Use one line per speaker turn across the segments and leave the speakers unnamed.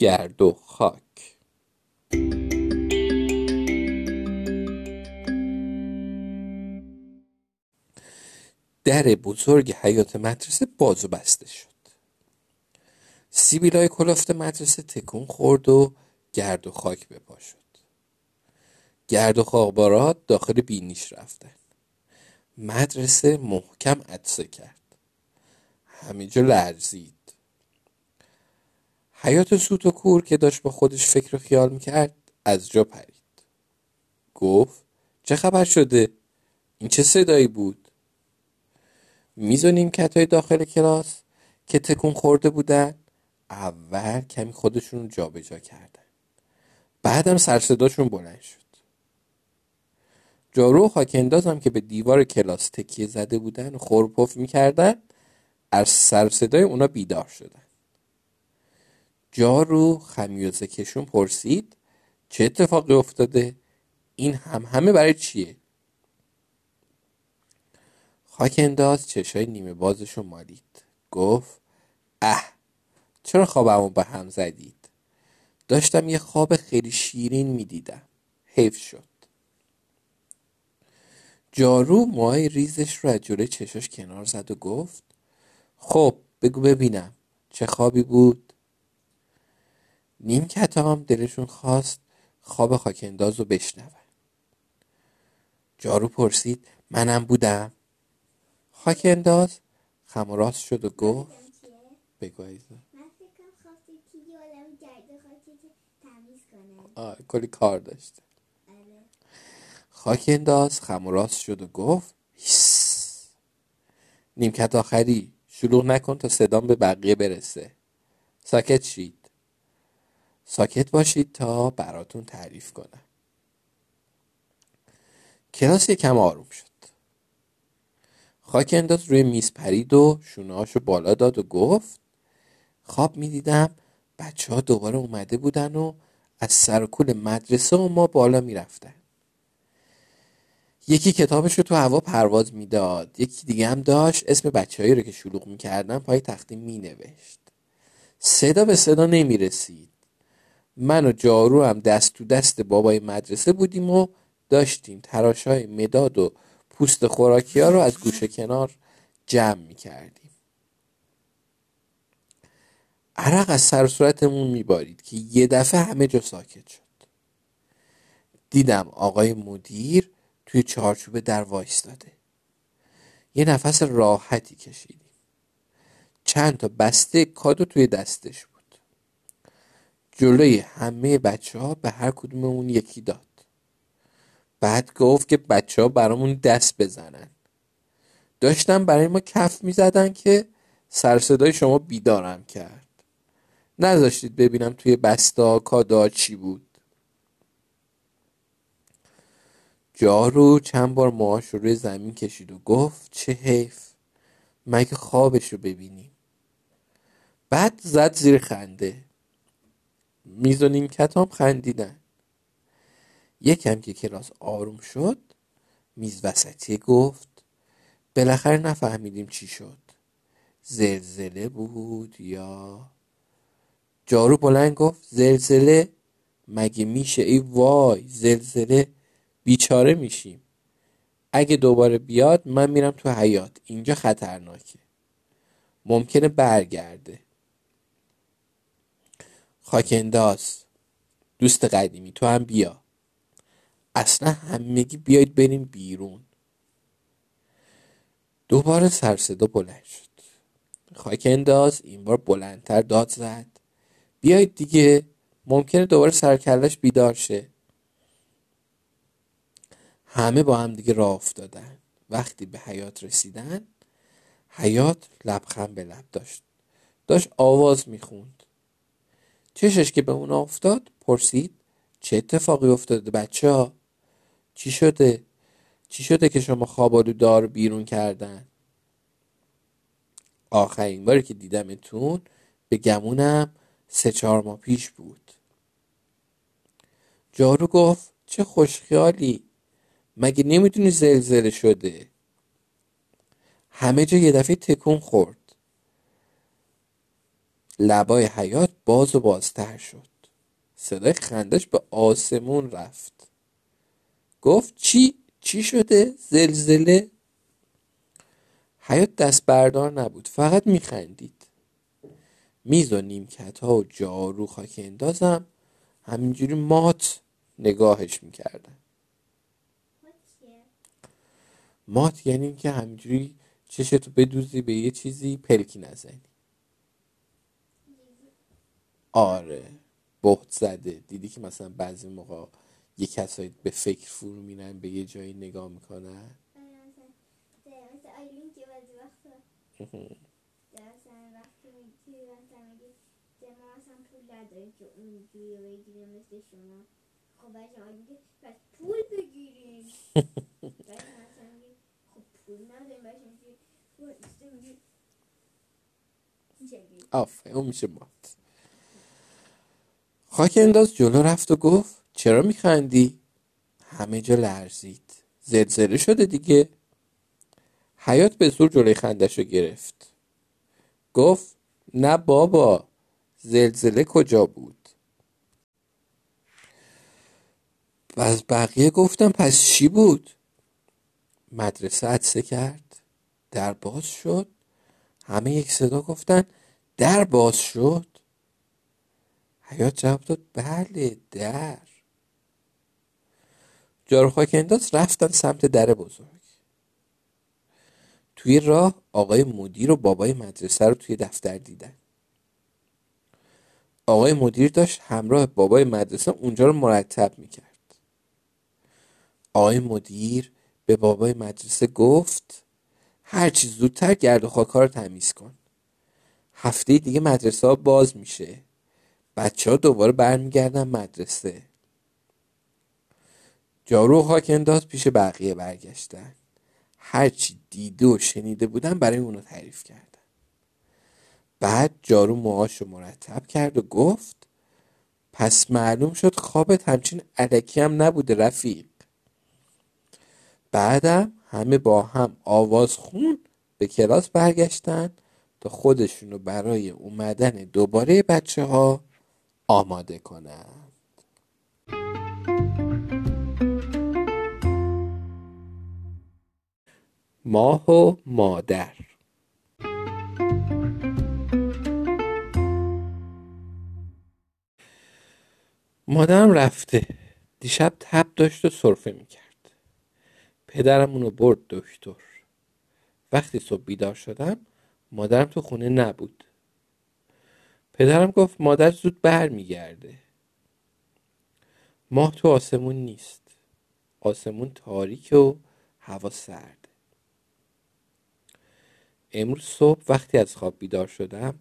گرد و خاک. در بزرگ حیات مدرسه باز و بسته شد. سیبیلای کلافت مدرسه تکون خورد و گرد و خاک به پا شد. گرد و خاکبارات داخل بینیش رفتن. مدرسه محکم عدسه کرد. همه جا لرزید. حیات سوت و کور که داشت با خودش فکر و خیال می‌کرد از جا پرید. گفت چه خبر شده؟ این چه صدایی بود؟ میزونیم کتای داخل کلاس که تکون خورده بودن. اول کمی خودشون رو جابجا کردن. بعدم سرصداشون بلند شد. جارو و خاکنداز هم که به دیوار کلاس تکیه زده بودن و خورپف می‌کردن از سرصدای اونا بیدار شدن. جارو خمیازه کشون پرسید چه اتفاقی افتاده؟ این هم همه برای چیه؟ خاک انداز چشای نیمه بازشو مالید. گفت اه چرا خوابمو به هم زدید؟ داشتم یه خواب خیلی شیرین می‌دیدم. حیف شد. جارو موهای ریزش رو از جلوی چشاش کنار زد و گفت خب بگو ببینم چه خوابی بود؟ نیم کتام دلشون خواست خواب خاکنداز رو بشنون. جارو پرسید منم بودم؟ خاک انداز خم و راست شد و گفت بگو کلی کار داشته. خاک انداز خم و راست شد و گفت هیس. نیمکت آخری شلوغ نکن تا صدام به بقیه برسه. ساکت شید. ساکت باشید تا براتون تعریف کنم. کلاس یکم آروم شد. خاک انداز روی میز پرید و شونهاشو بالا داد و گفت خواب می‌دیدم بچه ها دوباره اومده بودن و از سر کول مدرسه و ما بالا می‌رفتن. یکی کتابش رو تو هوا پرواز می‌داد. یکی دیگه هم داشت اسم بچههایی رو که شلوغ می‌کردن پای تختی مینوشت. صدا به صدا نمی‌رسید. من و جارو هم دست تو دست بابای مدرسه بودیم و داشتیم تراشای مداد و پوست خوراکی ها رو از گوشه کنار جمع می کردیم عرق از سر صورتمون میبارید که یه دفعه همه جا ساکت شد. دیدم آقای مدیر توی چارچوب در وایستاده. یه نفس راحتی کشیدیم. چند تا بسته کادو توی دستش جلوی همه بچه ها به هر کدوممون یکی داد. بعد گفت که بچه ها برامون دست بزنن. داشتم برای ما کف می زدن که سرصدای شما بیدارم کرد. نذاشتید ببینم توی بستا کادا چی بود. جارو چند بار موهاش رو روی زمین کشید و گفت چه حیف. مگه خوابش رو ببینیم؟ بعد زد زیر خنده. میز و نیمکت خندیدن یکم که کلاس آروم شد میز وسطی گفت بالاخره نفهمیدیم چی شد. زلزله بود یا؟ جارو بلند گفت زلزله؟ مگه میشه؟ ای وای زلزله بیچاره میشیم. اگه دوباره بیاد من میرم تو حیات اینجا خطرناکه. ممکنه برگرده. خاکنداز دوست قدیمی تو هم بیا. اصلا همگی بیاید بریم بیرون. دوباره سرصدا بلند شد. خاک انداز این بار بلندتر داد زد. بیایید دیگه ممکنه دوباره سرکلش بیدار شه. همه با هم دیگه راه افتادن. وقتی به حیات رسیدن حیات لبخند به لب داشت. داشت آواز می‌خوند. چشش که به اون افتاد پرسید چه اتفاقی افتاده بچه ها چی شده؟ چی شده که شما خوابالو دار بیرون کردن؟ آخرین باری که دیدمتون به گمونم سه چهار ماه پیش بود. جارو گفت چه خوشخیالی. مگه نمی‌دونی زلزله شده؟ همه جا یه دفعه تکون خورد. لبای حیات باز و بازتر شد صدای خندش به آسمون رفت گفت چی؟ چی شده؟ زلزله؟ حیات دست بردار نبود فقط میخندید میز و نیمکت ها و جارو خاک اندازم همینجوری مات نگاهش می‌کردن مات یعنی اینکه همینجوری چشتو بدوزی به یه چیزی پلکی نزنی آره بهت زده. دیدی که مثلا بعضی موقع یه کسایی به فکر فرو میرن به یه جایی نگاه می‌کنن؟
خب پول بگیریم خب
آفه اون میشه مات. خاک انداز جلو رفت و گفت چرا میخندی؟ همه جا لرزید. زلزله شده دیگه. حیات به زور جلوی خندش رو گرفت. گفت نه بابا زلزله کجا بود؟ و از بقیه گفتم پس چی بود؟ مدرسه عدسه کرد. در باز شد. همه یک صدا گفتن در باز شد. حیات جواب داد بله در. جاروخاک انداز رفتن سمت در بزرگ. توی راه آقای مدیر و بابای مدرسه رو توی دفتر دیدن. آقای مدیر داشت همراه بابای مدرسه اونجا رو مرتب می‌کرد. آقای مدیر به بابای مدرسه گفت هرچی زودتر گرد و خاکا رو تمیز کن. هفته دیگه مدرسه ها باز میشه. بچه ها دوباره برمیگردن مدرسه. جارو خاک انداز پیش بقیه برگشتن. هرچی دیده و شنیده بودن برای اونو تعریف کردن. بعد جارو موهاش رو مرتب کرد و گفت پس معلوم شد خوابت همچین علکی هم نبوده رفیق. بعدم همه با هم آواز خون به کلاس برگشتن تا خودشونو برای اومدن دوباره بچه ها آماده کنند. ماه و مادر. مادرم رفته. دیشب تب داشت و صرفه می‌کرد. پدرم اونو برد دکتر. وقتی صبح بیدار شدم مادرم تو خونه نبود. پدرم گفت مادر زود بر میگرده ماه تو آسمون نیست. آسمون تاریک و هوا سرد. امروز صبح وقتی از خواب بیدار شدم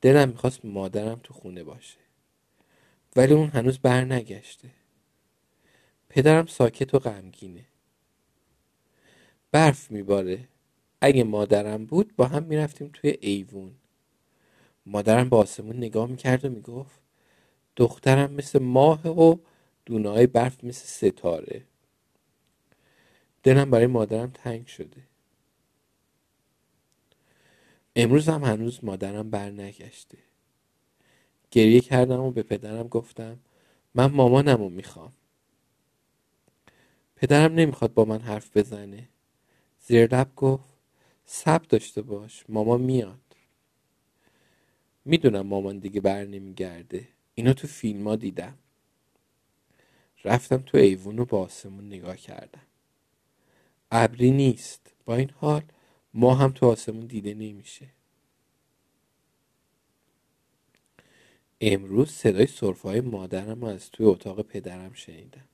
دلم می‌خواست مادرم تو خونه باشه. ولی اون هنوز بر نگشته پدرم ساکت و غمگینه. برف میباره. اگه مادرم بود با هم می‌رفتیم توی ایوون. مادرم با آسمون نگاه می‌کرد و می‌گفت دخترم مثل ماه و دونه برف مثل ستاره. دلم برای مادرم تنگ شده. امروز هم هنوز مادرم بر نگشته. گریه کردم و به پدرم گفتم من مامانم رو می‌خوام. پدرم نمی‌خواد با من حرف بزنه. زیر لب گفت سب داشته باش مامان میاد. می‌دونم مامان دیگه بر نمیگرده. اینا تو فیلم ها دیدم. رفتم تو ایوون و با آسمون نگاه کردم. ابری نیست. با این حال ما هم تو آسمون دیده نمیشه. امروز صدای صرفه های مادرم از توی اتاق پدرم شنیدم.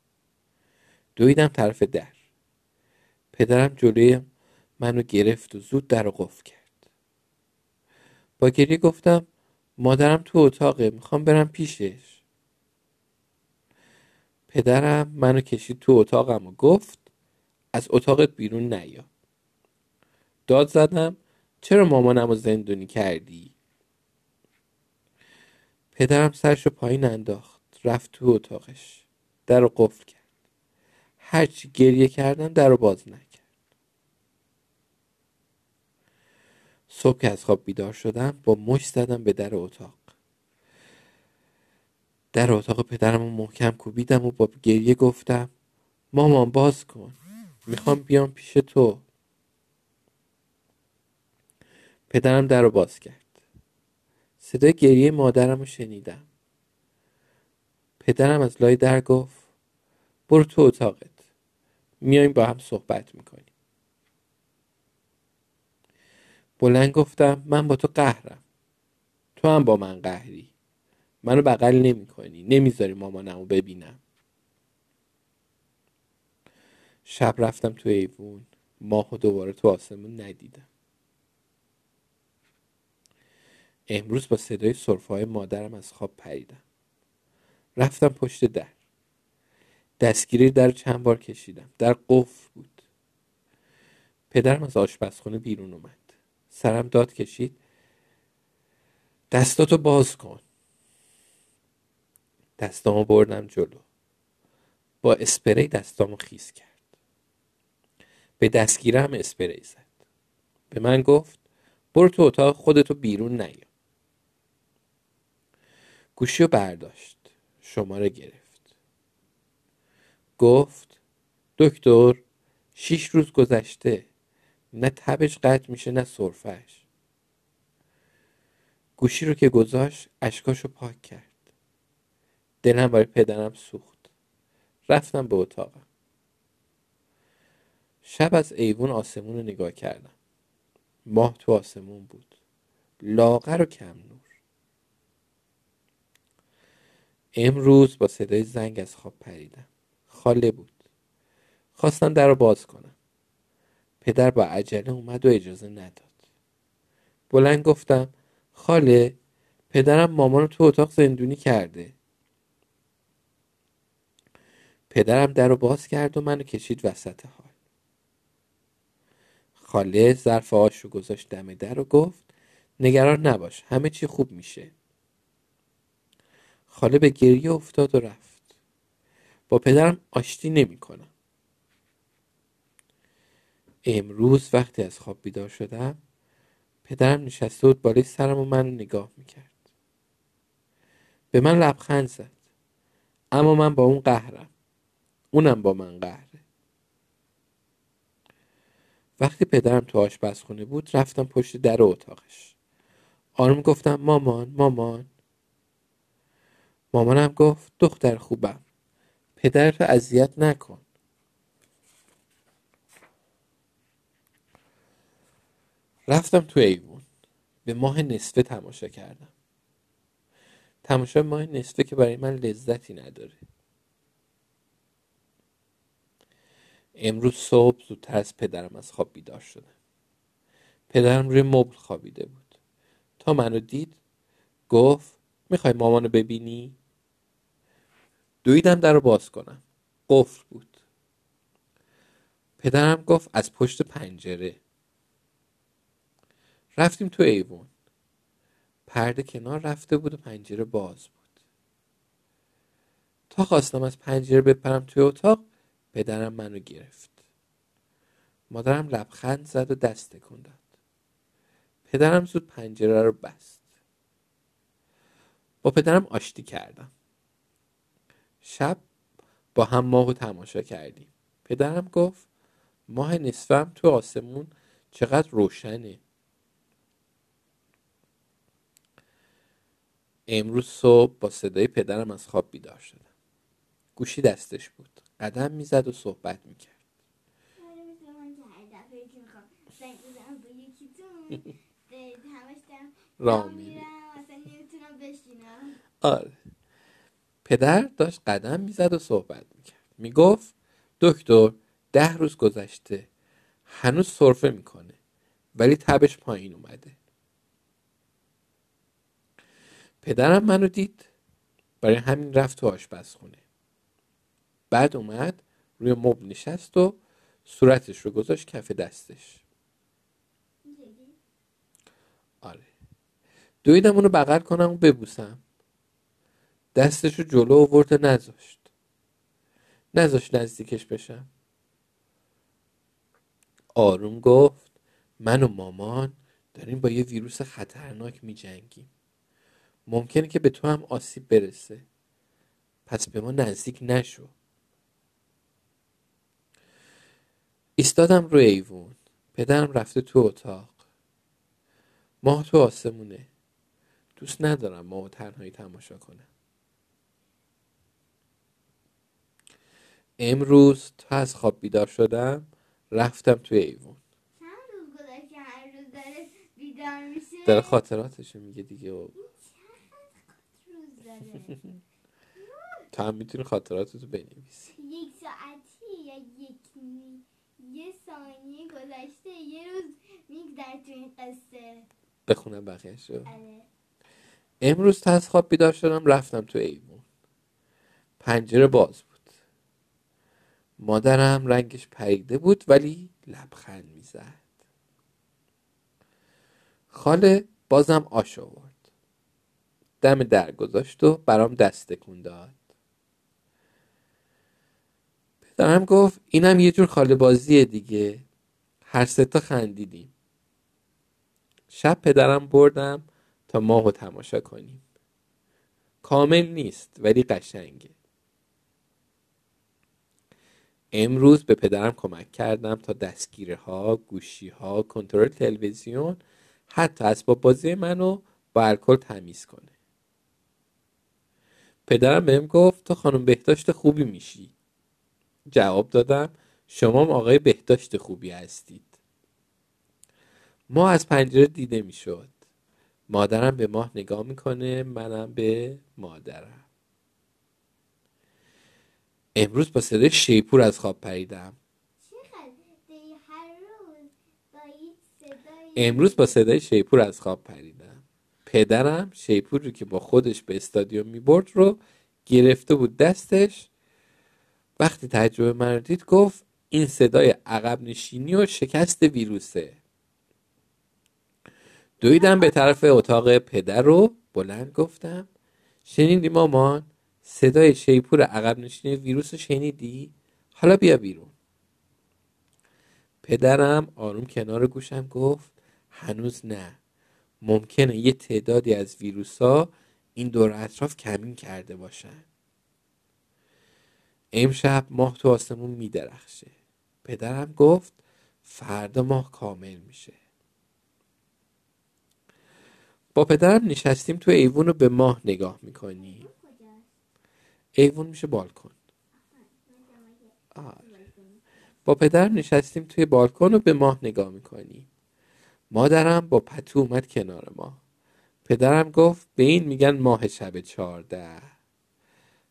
دویدم طرف در. پدرم جلوی منو گرفت و زود در رو قفل کرد. با گریه گفتم مادرم تو اتاقه می‌خوام برم پیشش. پدرم منو کشید تو اتاقم و گفت از اتاقت بیرون نیا. داد زدم چرا مامانم رو زندونی کردی؟ پدرم سرشو پایین انداخت رفت تو اتاقش. در رو قفل کرد. هرچی گریه کردم در رو باز نکرد. صبح که از خواب بیدار شدم با مش زدم به در اتاق. در اتاق پدرم رو محکم کوبیدم و با گریه گفتم مامان باز کن می‌خوام بیام پیش تو. پدرم در رو باز کرد. صدای گریه مادرم رو شنیدم. پدرم از لای در گفت برو تو اتاقت میایم با هم صحبت می‌کنیم. بلند گفتم من با تو قهرم. تو هم با من قهری. منو بغل نمی کنی نمی‌ذاری مامانمو ببینم. شب رفتم تو ایوون. ماه و دوباره تو آسمون ندیدم. امروز با صدای صرفه های مادرم از خواب پریدم. رفتم پشت در. دستگیری در چند بار کشیدم. در قفل بود. پدرم از آشپزخونه بیرون اومد. سرم داد کشید. دستاتو باز کن. دستامو بردم جلو. با اسپری دستامو خیس کرد. به دستگیرم اسپری زد. به من گفت برو تو اتاق خودتو بیرون نیا. گوشی رو برداشت. شماره گرفت. گفت دکتر شیش روز گذشته نه تبش قطع میشه نه صرفش گوشی رو که گذاشت اشکاشو پاک کرد. دلم برای پدرم سوخت. رفتم به اتاقم. شب از ایوون آسمون رو نگاه کردم. ماه تو آسمون بود. لاغر و کم نور. امروز با صدای زنگ از خواب پریدم. خاله بود. خواستم در رو باز کنم. پدر با عجله اومد و اجازه نداد. بلند گفتم خاله پدرم مامان رو تو اتاق زندونی کرده. پدرم در رو باز کرد و منو کشید وسط حال. خاله ظرف آش رو گذاشت دم در و گفت نگران نباش همه چی خوب میشه. خاله به گریه افتاد و رفت. با پدرم آشتی نمی‌کنم. امروز وقتی از خواب بیدار شدم پدرم نشسته بود بالای سرم و منو نگاه می‌کرد. به من لبخند زد. اما من با اون قهرم. اونم با من قهره. وقتی پدرم تو آشپزخونه بود رفتم پشت در اتاقش. آروم گفتم مامان مامان. مامانم گفت دختر خوبم. پدرتو اذیت نکن. رفتم تو ایوون. به ماه نصفه تماشا کردم. تماشا ماه نصفه که برای من لذتی نداره. امروز صبح زودتر از پدرم از خواب بیدار شدم. پدرم روی مبل خوابیده بود. تا منو دید گفت می‌خوای مامانو ببینی؟ دویدم در رو باز کنم. قفل بود. پدرم گفت از پشت پنجره. رفتیم تو ایوون. پرده کنار رفته بود و پنجره باز بود. تا خواستم از پنجره بپرم توی اتاق پدرم منو گرفت. مادرم لبخند زد و دست تکون داد. پدرم زود پنجره رو بست. با پدرم آشتی کردم. شب با هم ماه تماشا کردیم. پدرم گفت ماه نصفم تو آسمون چقدر روشنه. امروز صبح با صدای پدرم از خواب بیدار شدم. گوشی دستش بود. قدم می‌زد و صحبت می‌کرد.
آره نمی‌تونم بشینم.
آره. پدر داشت قدم می‌زد و صحبت می‌کرد. می‌گفت دکتر ده روز گذشته. هنوز سرفه می‌کنه. ولی تبش پایین اومده. پدرم منو دید. برای همین رفت تو آشپزخونه. بعد اومد روی مبل نشست و صورتش رو گذاشت کف دستش؟ آره. دویدم اونو بغل کنم و ببوسم. دستش رو جلو آورد و نذاشت. نذاشت نزدیکش بشم. آروم گفت من و مامان داریم با یه ویروس خطرناک می جنگیم ممکنه که به تو هم آسیب برسه. پس به ما نزدیک نشو. ایستادم روی ایوون. پدرم رفته تو اتاق. ماه تو آسمونه. دوست ندارم ماه تنهایی تماشا کنم. امروز تا از خواب بیدار شدم رفتم توی ایوون.
داره
خاطراتشو میگه دیگه و تو هم می‌تونی خاطراتتو بنویسی.
یک ساعتی یا یک یه ثانیه گذشته یه روز میگذره تو این قصه.
بخونم بقیهشو.
آره.
امروز از خواب بیدار شدم رفتم تو ایوون. پنجره باز بود. مادرم رنگش پریده بود ولی لبخند می‌زد. خاله بازم آش آورد. دم در گذاشت و برام دست تکون داد. پدرم گفت اینم یه جور خاله بازیه دیگه. هر ستا خندیدیم. شب پدرم بردم تا ماهو تماشا کنیم. کامل نیست ولی قشنگه. امروز به پدرم کمک کردم تا دستگیره ها، گوشی ها، کنترل تلویزیون حتی اسباب بازی منو با الکل تمیز کنه. پدرم بهم گفت تو خانم بهداشت خوبی میشی. جواب دادم شما آقای بهداشت خوبی هستید. ما از پنجره دیده می‌شد. مادرم به ماه نگاه می‌کنه منم به مادرم. امروز با صدای شیپور از خواب پریدم. امروز با صدای شیپور از خواب پریدم پدرم شیپور رو که با خودش به استادیوم می‌برد رو گرفته بود دستش. وقتی تجربه من رو دید گفت این صدای عقب نشینی و شکست ویروسه. دویدم به طرف اتاق پدر رو بلند گفتم شنیدی مامان؟ صدای شیپور عقب نشینی ویروس رو شنیدی؟ حالا بیا بیرون. پدرم آروم کنار گوشم گفت هنوز نه. ممکنه یه تعدادی از ویروس ها این دور اطراف کمین کرده باشن. امشب ماه تو آسمون میدرخشه. پدرم گفت فردا ماه کامل میشه. با پدرم نشستیم تو ایوون رو به ماه نگاه می‌کنیم ایوون میشه بالکن. آره. با پدرم نشستیم توی بالکن و به ماه نگاه می‌کنیم مادرم با پتو اومد کنار ما. پدرم گفت به این میگن ماه شب چهارده.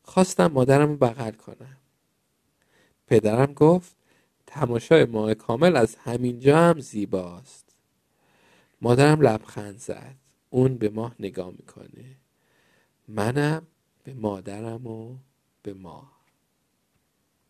خواستم مادرم رو بغل کنم. پدرم گفت تماشای ماه کامل از همینجا هم زیباست. مادرم لبخند زد. اون به ماه نگاه می‌کنه. منم به مادرم و به ماه.